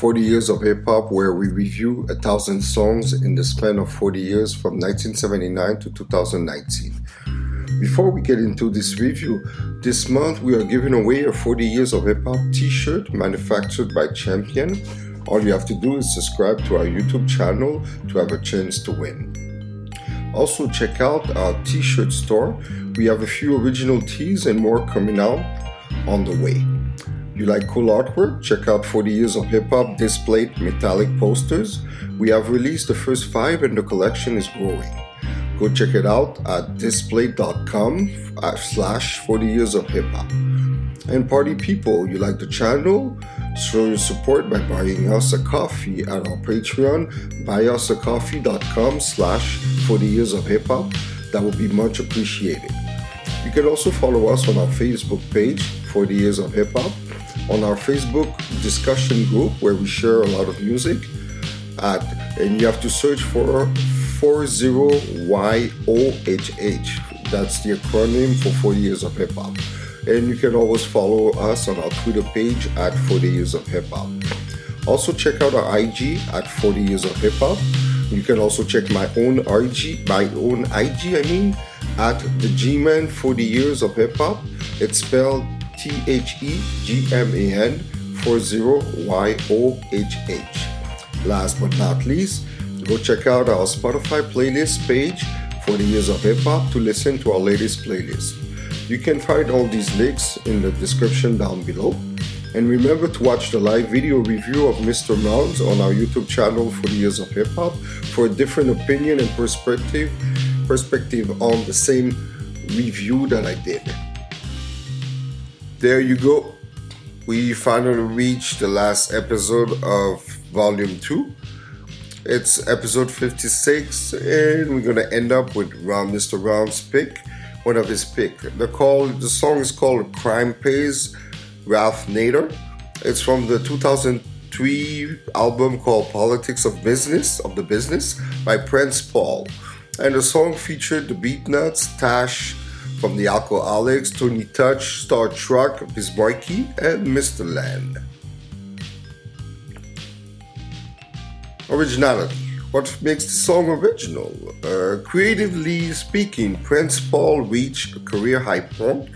40 Years of Hip Hop, where we review a thousand songs in the span of 40 years from 1979 to 2019. Before we get into this review, this month we are giving away a 40 Years of Hip Hop t shirt manufactured by Champion. All you have to do is subscribe to our YouTube channel to have a chance to win. Also, check out our t shirt store. We have a few original tees and more coming out on the way. You like cool artwork? Check out 40 Years of Hip Hop displayed metallic posters. We have released the first five and the collection is growing. Go check it out at displate.com slash 40 Years of Hip Hop. And party people, you like the channel? Show your support by buying us a coffee at our Patreon, buyusacoffee.com slash 40 Years of Hip Hop. That would be much appreciated. You can also follow us on our Facebook page, 40 Years of Hip Hop on our Facebook discussion group where we share a lot of music. At, and you have to search for 40YOHH. That's the acronym for 40 Years of Hip Hop. And you can always follow us on our Twitter page at 40 Years of Hip Hop. Also, check out our IG at 40 Years of Hip Hop. You can also check my own IG, my own IG, I mean, at the G-Man 40 Years of Hip Hop. It's spelled T H E G M A N 40 Y O H H. Last but not least, go check out our Spotify playlist page for the years of hip hop to listen to our latest playlist. You can find all these links in the description down below. And remember to watch the live video review of Mr. Mounds on our YouTube channel for the years of hip hop for a different opinion and perspective perspective on the same review that I did there you go. We finally reached the last episode of Volume 2. It's episode 56, and we're gonna end up with Round Mr. Round's pick, one of his pick. The call the song is called Crime Pays, Ralph Nader. It's from the 2003 album called Politics of Business of the Business by Prince Paul. And the song featured the Beatnuts, Tash, from the Alkaholiks, Tony Touch, Star Truck, Biz Markie, and Mr. Len. Originality. What makes the song original? Uh, creatively speaking, Prince Paul reached a career high point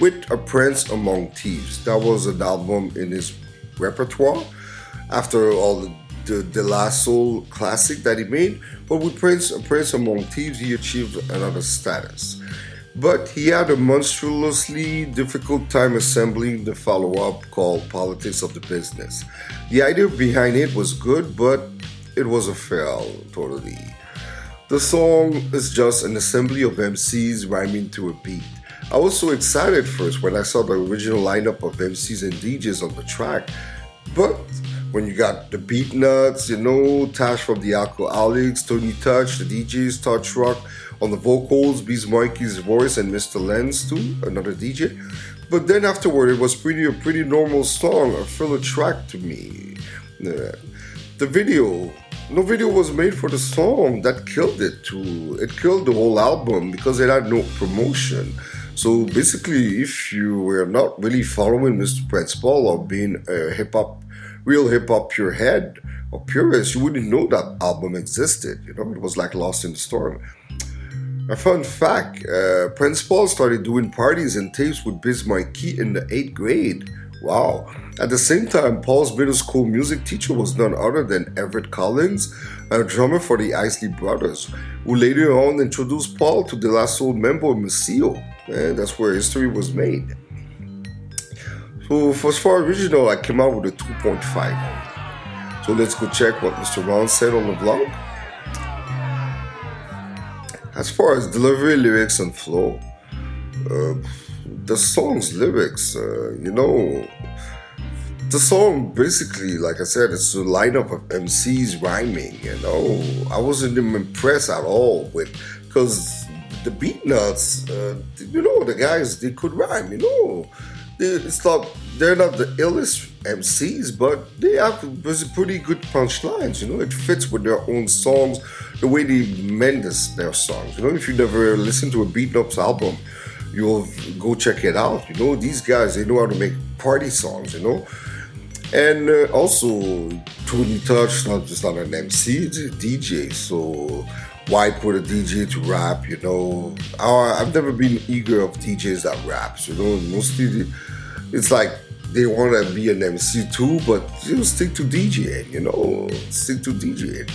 with A Prince Among Thieves. That was an album in his repertoire after all the, the, the last soul classic that he made. But with Prince, A Prince Among Thieves, he achieved another status but he had a monstrously difficult time assembling the follow up called Politics of the Business. The idea behind it was good, but it was a fail, totally. The song is just an assembly of MCs rhyming to a beat. I was so excited first when I saw the original lineup of MCs and DJs on the track, but when you got the Beatnuts, you know, Tash from the Alkaholiks, Tony Touch, the DJs, Touch Truck, on the vocals, Biz Markie's voice, and Mr. Lenz too, another DJ. But then afterward, it was pretty a pretty normal song, a filler track to me. Uh, the video, no video was made for the song. That killed it too. It killed the whole album because it had no promotion. So basically, if you were not really following Mr. Prince Paul or being a hip hop, real hip hop pure head or purist, you wouldn't know that album existed. You know, it was like Lost in the Storm. A fun fact uh, Prince Paul started doing parties and tapes with Biz Markie in the 8th grade. Wow. At the same time, Paul's middle school music teacher was none other than Everett Collins, a drummer for the Isley Brothers, who later on introduced Paul to De La Soul member Maseo. And that's where history was made. So, for as far as original, I came out with a 2.5. So, let's go check what Mr. Ron said on the vlog. As far as delivery, lyrics, and flow, uh, the song's lyrics, uh, you know, the song basically, like I said, it's a lineup of MCs rhyming. You know, I wasn't even impressed at all with because the Beatnuts, uh, you know, the guys they could rhyme. You know, it's not they're not the illest MCs, but they have pretty good punchlines. You know, it fits with their own songs, the way they mend their songs. You know, if you never listened to a Beatnuts album, you'll go check it out. You know, these guys they know how to make party songs. You know, And uh, also, Tony Touch, not just not an MC, it's a DJ. So why put a DJ to rap? You know, I, I've never been eager of DJs that raps. You know, mostly it's like they want to be an MC too, but you stick to DJing. You know, stick to DJing.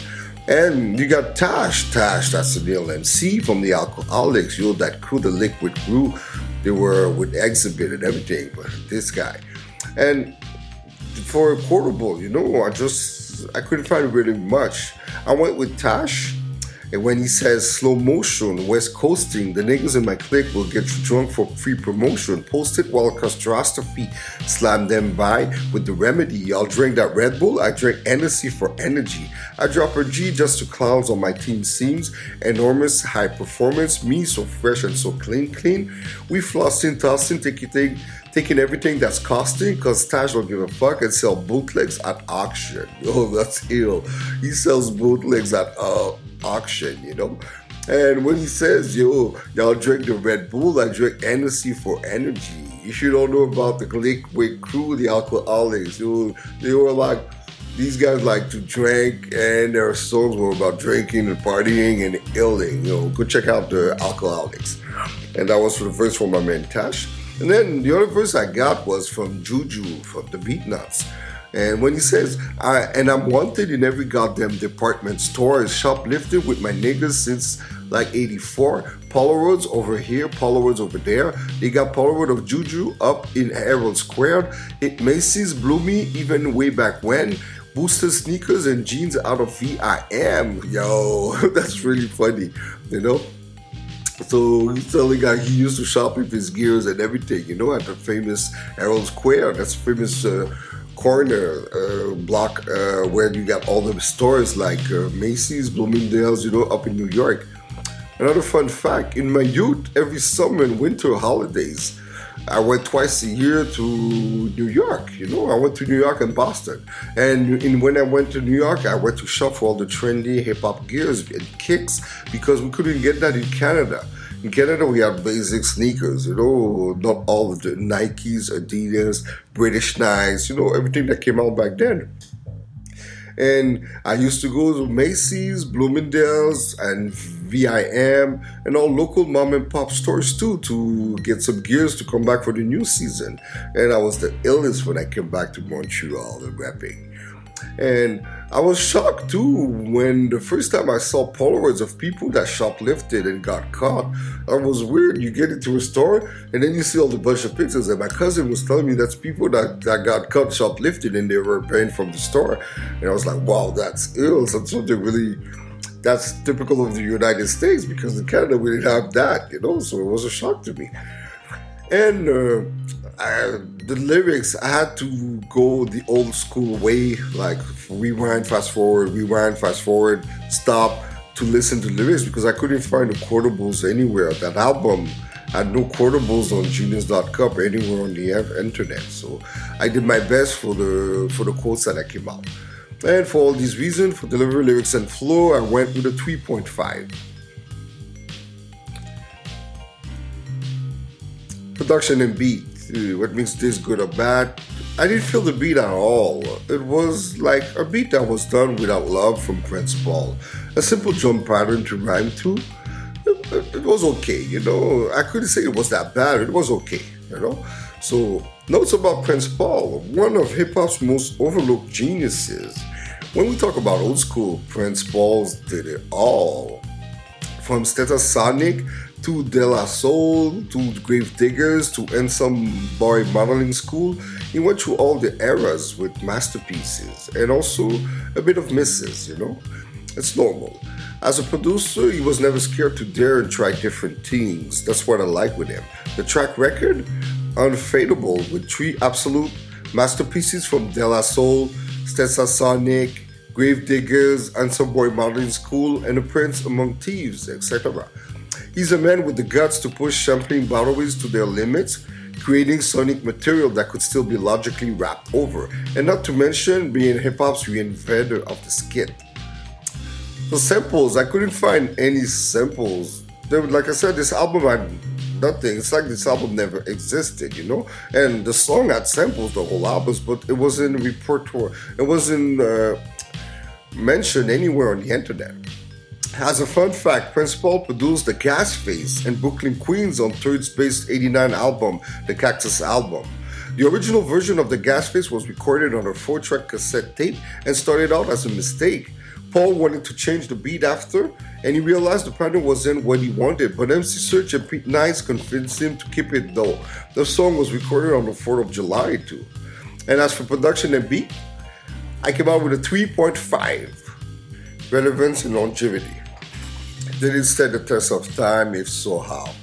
And you got Tash, Tash, that's the real MC from the Alkaholiks. You know, that crew, the Likwit crew, they were with Xzibit and everything, but this guy. And for a portable, you know, I just I couldn't find really much. I went with Tash, and when he says slow motion, west coasting, the niggas in my clique will get you drunk for free promotion. Post it while catastrophe slam them by with the remedy. Y'all drink that Red Bull, I drink Hennessy for energy. I drop a G just to clowns on my team seems. Enormous high performance, me so fresh and so clean, clean. We flossing, tossing, taking, taking everything that's costing because Tash don't give a fuck and sell bootlegs at auction. Yo, that's ill. He sells bootlegs at uh, auction, you know. And when he says, yo, y'all drink the Red Bull, I drink Hennessy for energy. You should all know about the Likwit crew, the Alkaholiks. You they were like, these guys like to drink, and their songs were about drinking and partying and illing. You know, go check out the Alkaholiks. And that was for the verse from my man Tash. And then the other verse I got was from Juju from the Beatnuts. And when he says, I, and I'm wanted in every goddamn department store, is shoplifted with my niggas since like 84. Polaroids over here, Polaroids over there. They got Polaroid of Juju up in Herald Square. It Macy's blew me even way back when. Booster sneakers and jeans out of VIM. Yo, that's really funny, you know? So he's telling guy he used to shop with his gears and everything, you know, at the famous Herald Square. That's famous uh, corner uh, block uh, where you got all the stores like uh, Macy's, Bloomingdale's, you know, up in New York. Another fun fact: in my youth, every summer and winter holidays, I went twice a year to New York. You know, I went to New York and Boston. And in, when I went to New York, I went to shop for all the trendy hip hop gears and kicks because we couldn't get that in Canada. In Canada, we have basic sneakers, you know, not all of the Nikes, Adidas, British Knights, you know, everything that came out back then. And I used to go to Macy's, Bloomingdale's, and VIM, and all local mom and pop stores too to get some gears to come back for the new season. And I was the illest when I came back to Montreal and rapping. And I was shocked too when the first time I saw Polaroids of people that shoplifted and got caught. It was weird. You get into a store and then you see all the bunch of pictures. And my cousin was telling me that's people that, that got caught shoplifting and they were paying from the store. And I was like, wow, that's ill. That's something really that's typical of the United States because in Canada we didn't have that, you know. So it was a shock to me. And uh, I, the lyrics, I had to go the old school way, like rewind, fast forward, rewind, fast forward, stop to listen to lyrics because I couldn't find the quotables anywhere. That album had no quotables on Genius.com or anywhere on the internet. So I did my best for the for the quotes that I came out. And for all these reasons, for delivery, lyrics, and flow, I went with a 3.5. Production and beat uh, what makes this good or bad. I didn't feel the beat at all. It was like a beat that was done without love from Prince Paul. A simple drum pattern to rhyme to. It, it was okay, you know. I couldn't say it was that bad. It was okay, you know. So, notes about Prince Paul, one of hip hop's most overlooked geniuses. When we talk about old school, Prince Paul's did it all. From Stetsasonic to De La Soul, to Gravediggaz, to Handsome Boy Modeling School. He went through all the eras with masterpieces and also a bit of misses, you know? It's normal. As a producer, he was never scared to dare and try different things. That's what I like with him. The track record, unfadable, with three absolute masterpieces from De La Soul, Stetsasonic, Gravediggaz, Handsome Boy Modeling School, and The Prince Among Thieves, etc. He's a man with the guts to push champagne bottles to their limits, creating sonic material that could still be logically wrapped over, and not to mention being hip hop's reinventor of the skit. The samples, I couldn't find any samples. There, like I said, this album had nothing. It's like this album never existed, you know. And the song had samples the whole album, but it wasn't repertoire. It wasn't uh, mentioned anywhere on the internet. As a fun fact, Prince Paul produced the Gas Face in Brooklyn, Queens on 3rd Bass 89 album, the Cactus album. The original version of the Gas Face was recorded on a four track cassette tape and started out as a mistake. Paul wanted to change the beat after, and he realized the pattern wasn't what he wanted, but MC Serch and Pete Nice convinced him to keep it though. The song was recorded on the 4th of July too. And as for production and beat, I came out with a 3.5. Relevance and longevity. Did it stand the test of time? If so, how?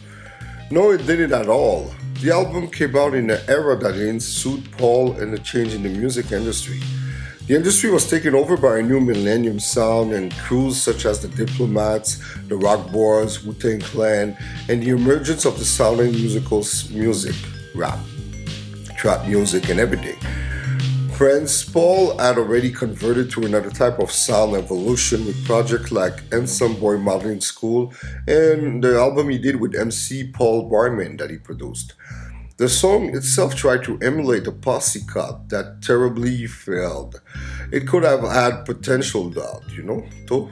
No, it didn't at all. The album came out in an era that didn't suit Paul and the change in the music industry. The industry was taken over by a new millennium sound and crews such as the Diplomats, the Rock Boys, Wu Tang Clan, and the emergence of the sounding musicals music, rap, trap music, and everything. Prince Paul had already converted to another type of sound evolution with projects like Handsome Boy Modeling School and the album he did with MC Paul Barman that he produced. The song itself tried to emulate a posse cut that terribly failed. It could have had potential doubt, you know, too.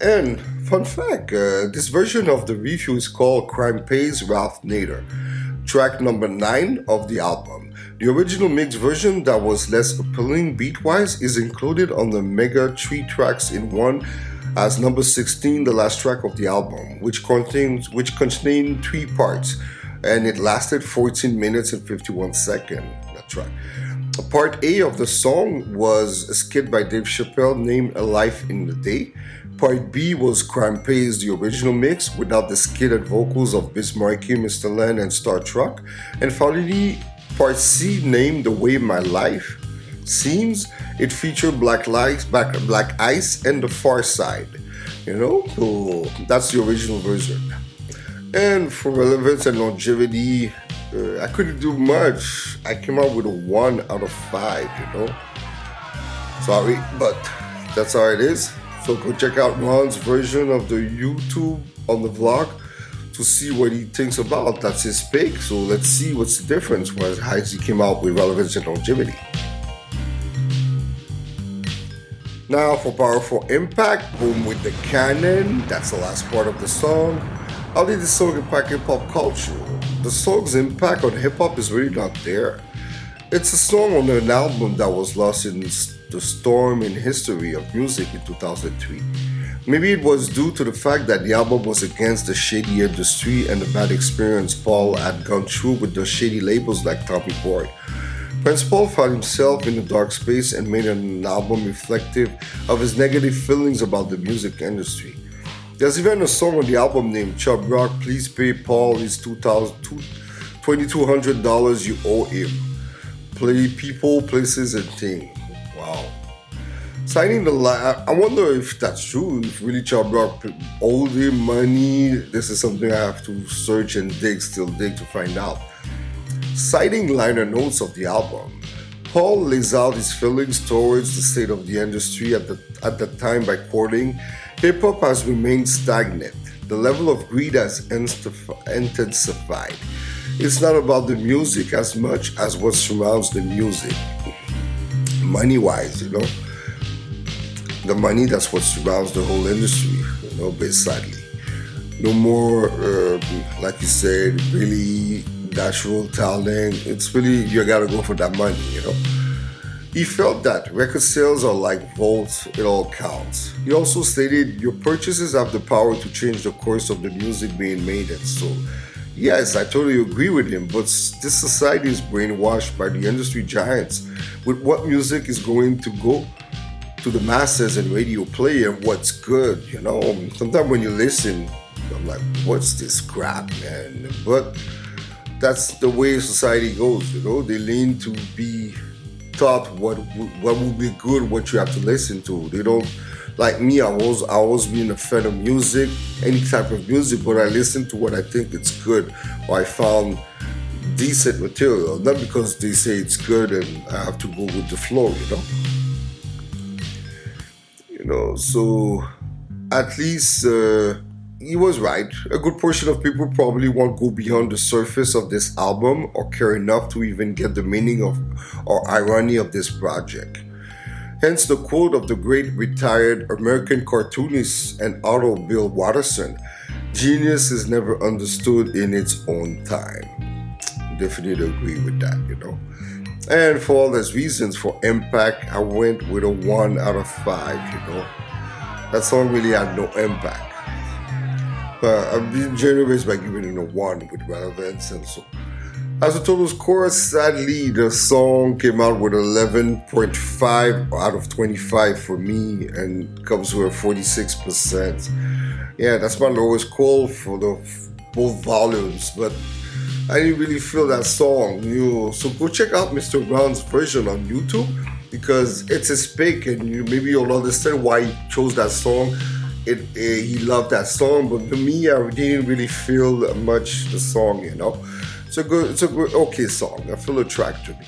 And fun fact, uh, this version of the review is called Crime Pays Ralph Nader, track number 9 of the album. The original mix version that was less appealing beat-wise is included on the Mega 3 tracks in one as number 16, the last track of the album, which contains which contained three parts, and it lasted 14 minutes and 51 seconds. That track. Part A of the song was a skit by Dave Chappelle named A Life in the Day. Part B was Crime Pays, the original mix, without the skidded vocals of Biz Markie, Mr. Len, and Star Truck. And finally, Part C, named The Way My Life Seems, it featured Black Lights, Black, Black Ice, and The Pharcyde. You know, so that's the original version. And for relevance and longevity, uh, I couldn't do much. I came out with a one out of five, you know. Sorry, but that's how it is. So go check out Ron's version of the YouTube on the vlog to see what he thinks about. That's his pick. So let's see what's the difference was how he came out with relevance and longevity. Now for powerful impact, boom with the cannon. That's the last part of the song. How did the song impact hip hop culture? The song's impact on hip hop is really not there. It's a song on an album that was lost in the storm in history of music in 2003. Maybe it was due to the fact that the album was against the shady industry and the bad experience Paul had gone through with the shady labels like Tommy Boy. Prince Paul found himself in a dark space and made an album reflective of his negative feelings about the music industry. There's even a song on the album named Chubb Rock, Please Pay Paul His $2,200 You Owe Him. Play people, places, and things. Wow. Signing the line, I wonder if that's true. If really Chubb Rock owed him money, this is something I have to search and dig, still dig to find out. Citing liner notes of the album, Paul lays out his feelings towards the state of the industry at the at that time by quoting, "Hip hop has remained stagnant. The level of greed has intensified. It's not about the music as much as what surrounds the music, money wise, you know." the money that's what surrounds the whole industry you know basically no more uh, like you said really natural talent it's really you gotta go for that money you know he felt that record sales are like volts it all counts he also stated your purchases have the power to change the course of the music being made and sold Yes, I totally agree with him, but this society is brainwashed by the industry giants with what music is going to go to the masses and radio play and what's good, you know. Sometimes when you listen, I'm like, what's this crap, man? But that's the way society goes, you know. They lean to be taught what what would be good, what you have to listen to. They don't like me. I was I was being a fan of music, any type of music, but I listen to what I think it's good or I found decent material, not because they say it's good and I have to go with the flow, you know you know so at least uh, he was right. A good portion of people probably won't go beyond the surface of this album or care enough to even get the meaning of or irony of this project. Hence the quote of the great retired American cartoonist and author Bill Watterson genius is never understood in its own time. Definitely agree with that, you know. And for all those reasons, for impact, I went with a one out of five, you know. That song really had no impact. But I'm being generous by giving it a one with relevance and so. As a total score, sadly, the song came out with 11.5 out of 25 for me and comes with a 46%. Yeah, that's my lowest call for the both volumes, but I didn't really feel that song. You know, so go check out Mr. Brown's version on YouTube because it's his pick, and you, maybe you'll understand why he chose that song. It, it, eh, he loved that song, but to me, I didn't really feel much the song. You know, it's a good, it's a good, okay song. I feel a track to me.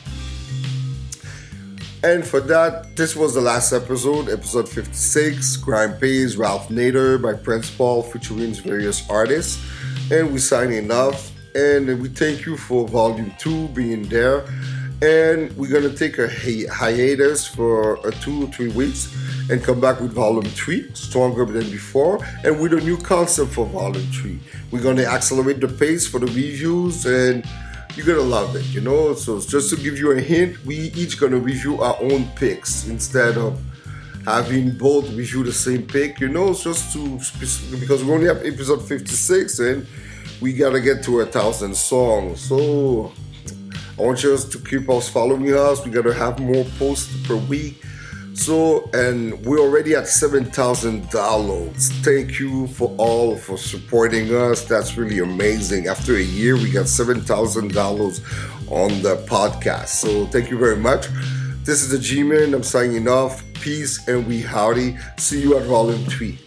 And for that, this was the last episode, episode 56, Crime Pays, Ralph Nader by Prince Paul featuring various artists. And we signing off. And we thank you for volume two being there. And we're gonna take a hi- hiatus for uh, two or three weeks and come back with volume three, stronger than before, and with a new concept for volume three. We're gonna accelerate the pace for the reviews and you're gonna love it, you know. So just to give you a hint, we each gonna review our own picks instead of having both review the same pick, you know, just to because we only have episode 56 and we gotta get to a thousand songs. So I want you to keep us following us. We gotta have more posts per week. So, and we're already at 7,000 downloads. Thank you for all for supporting us. That's really amazing. After a year, we got 7,000 downloads on the podcast. So, thank you very much. This is the G Man. I'm signing off. Peace and we howdy. See you at Volume 3.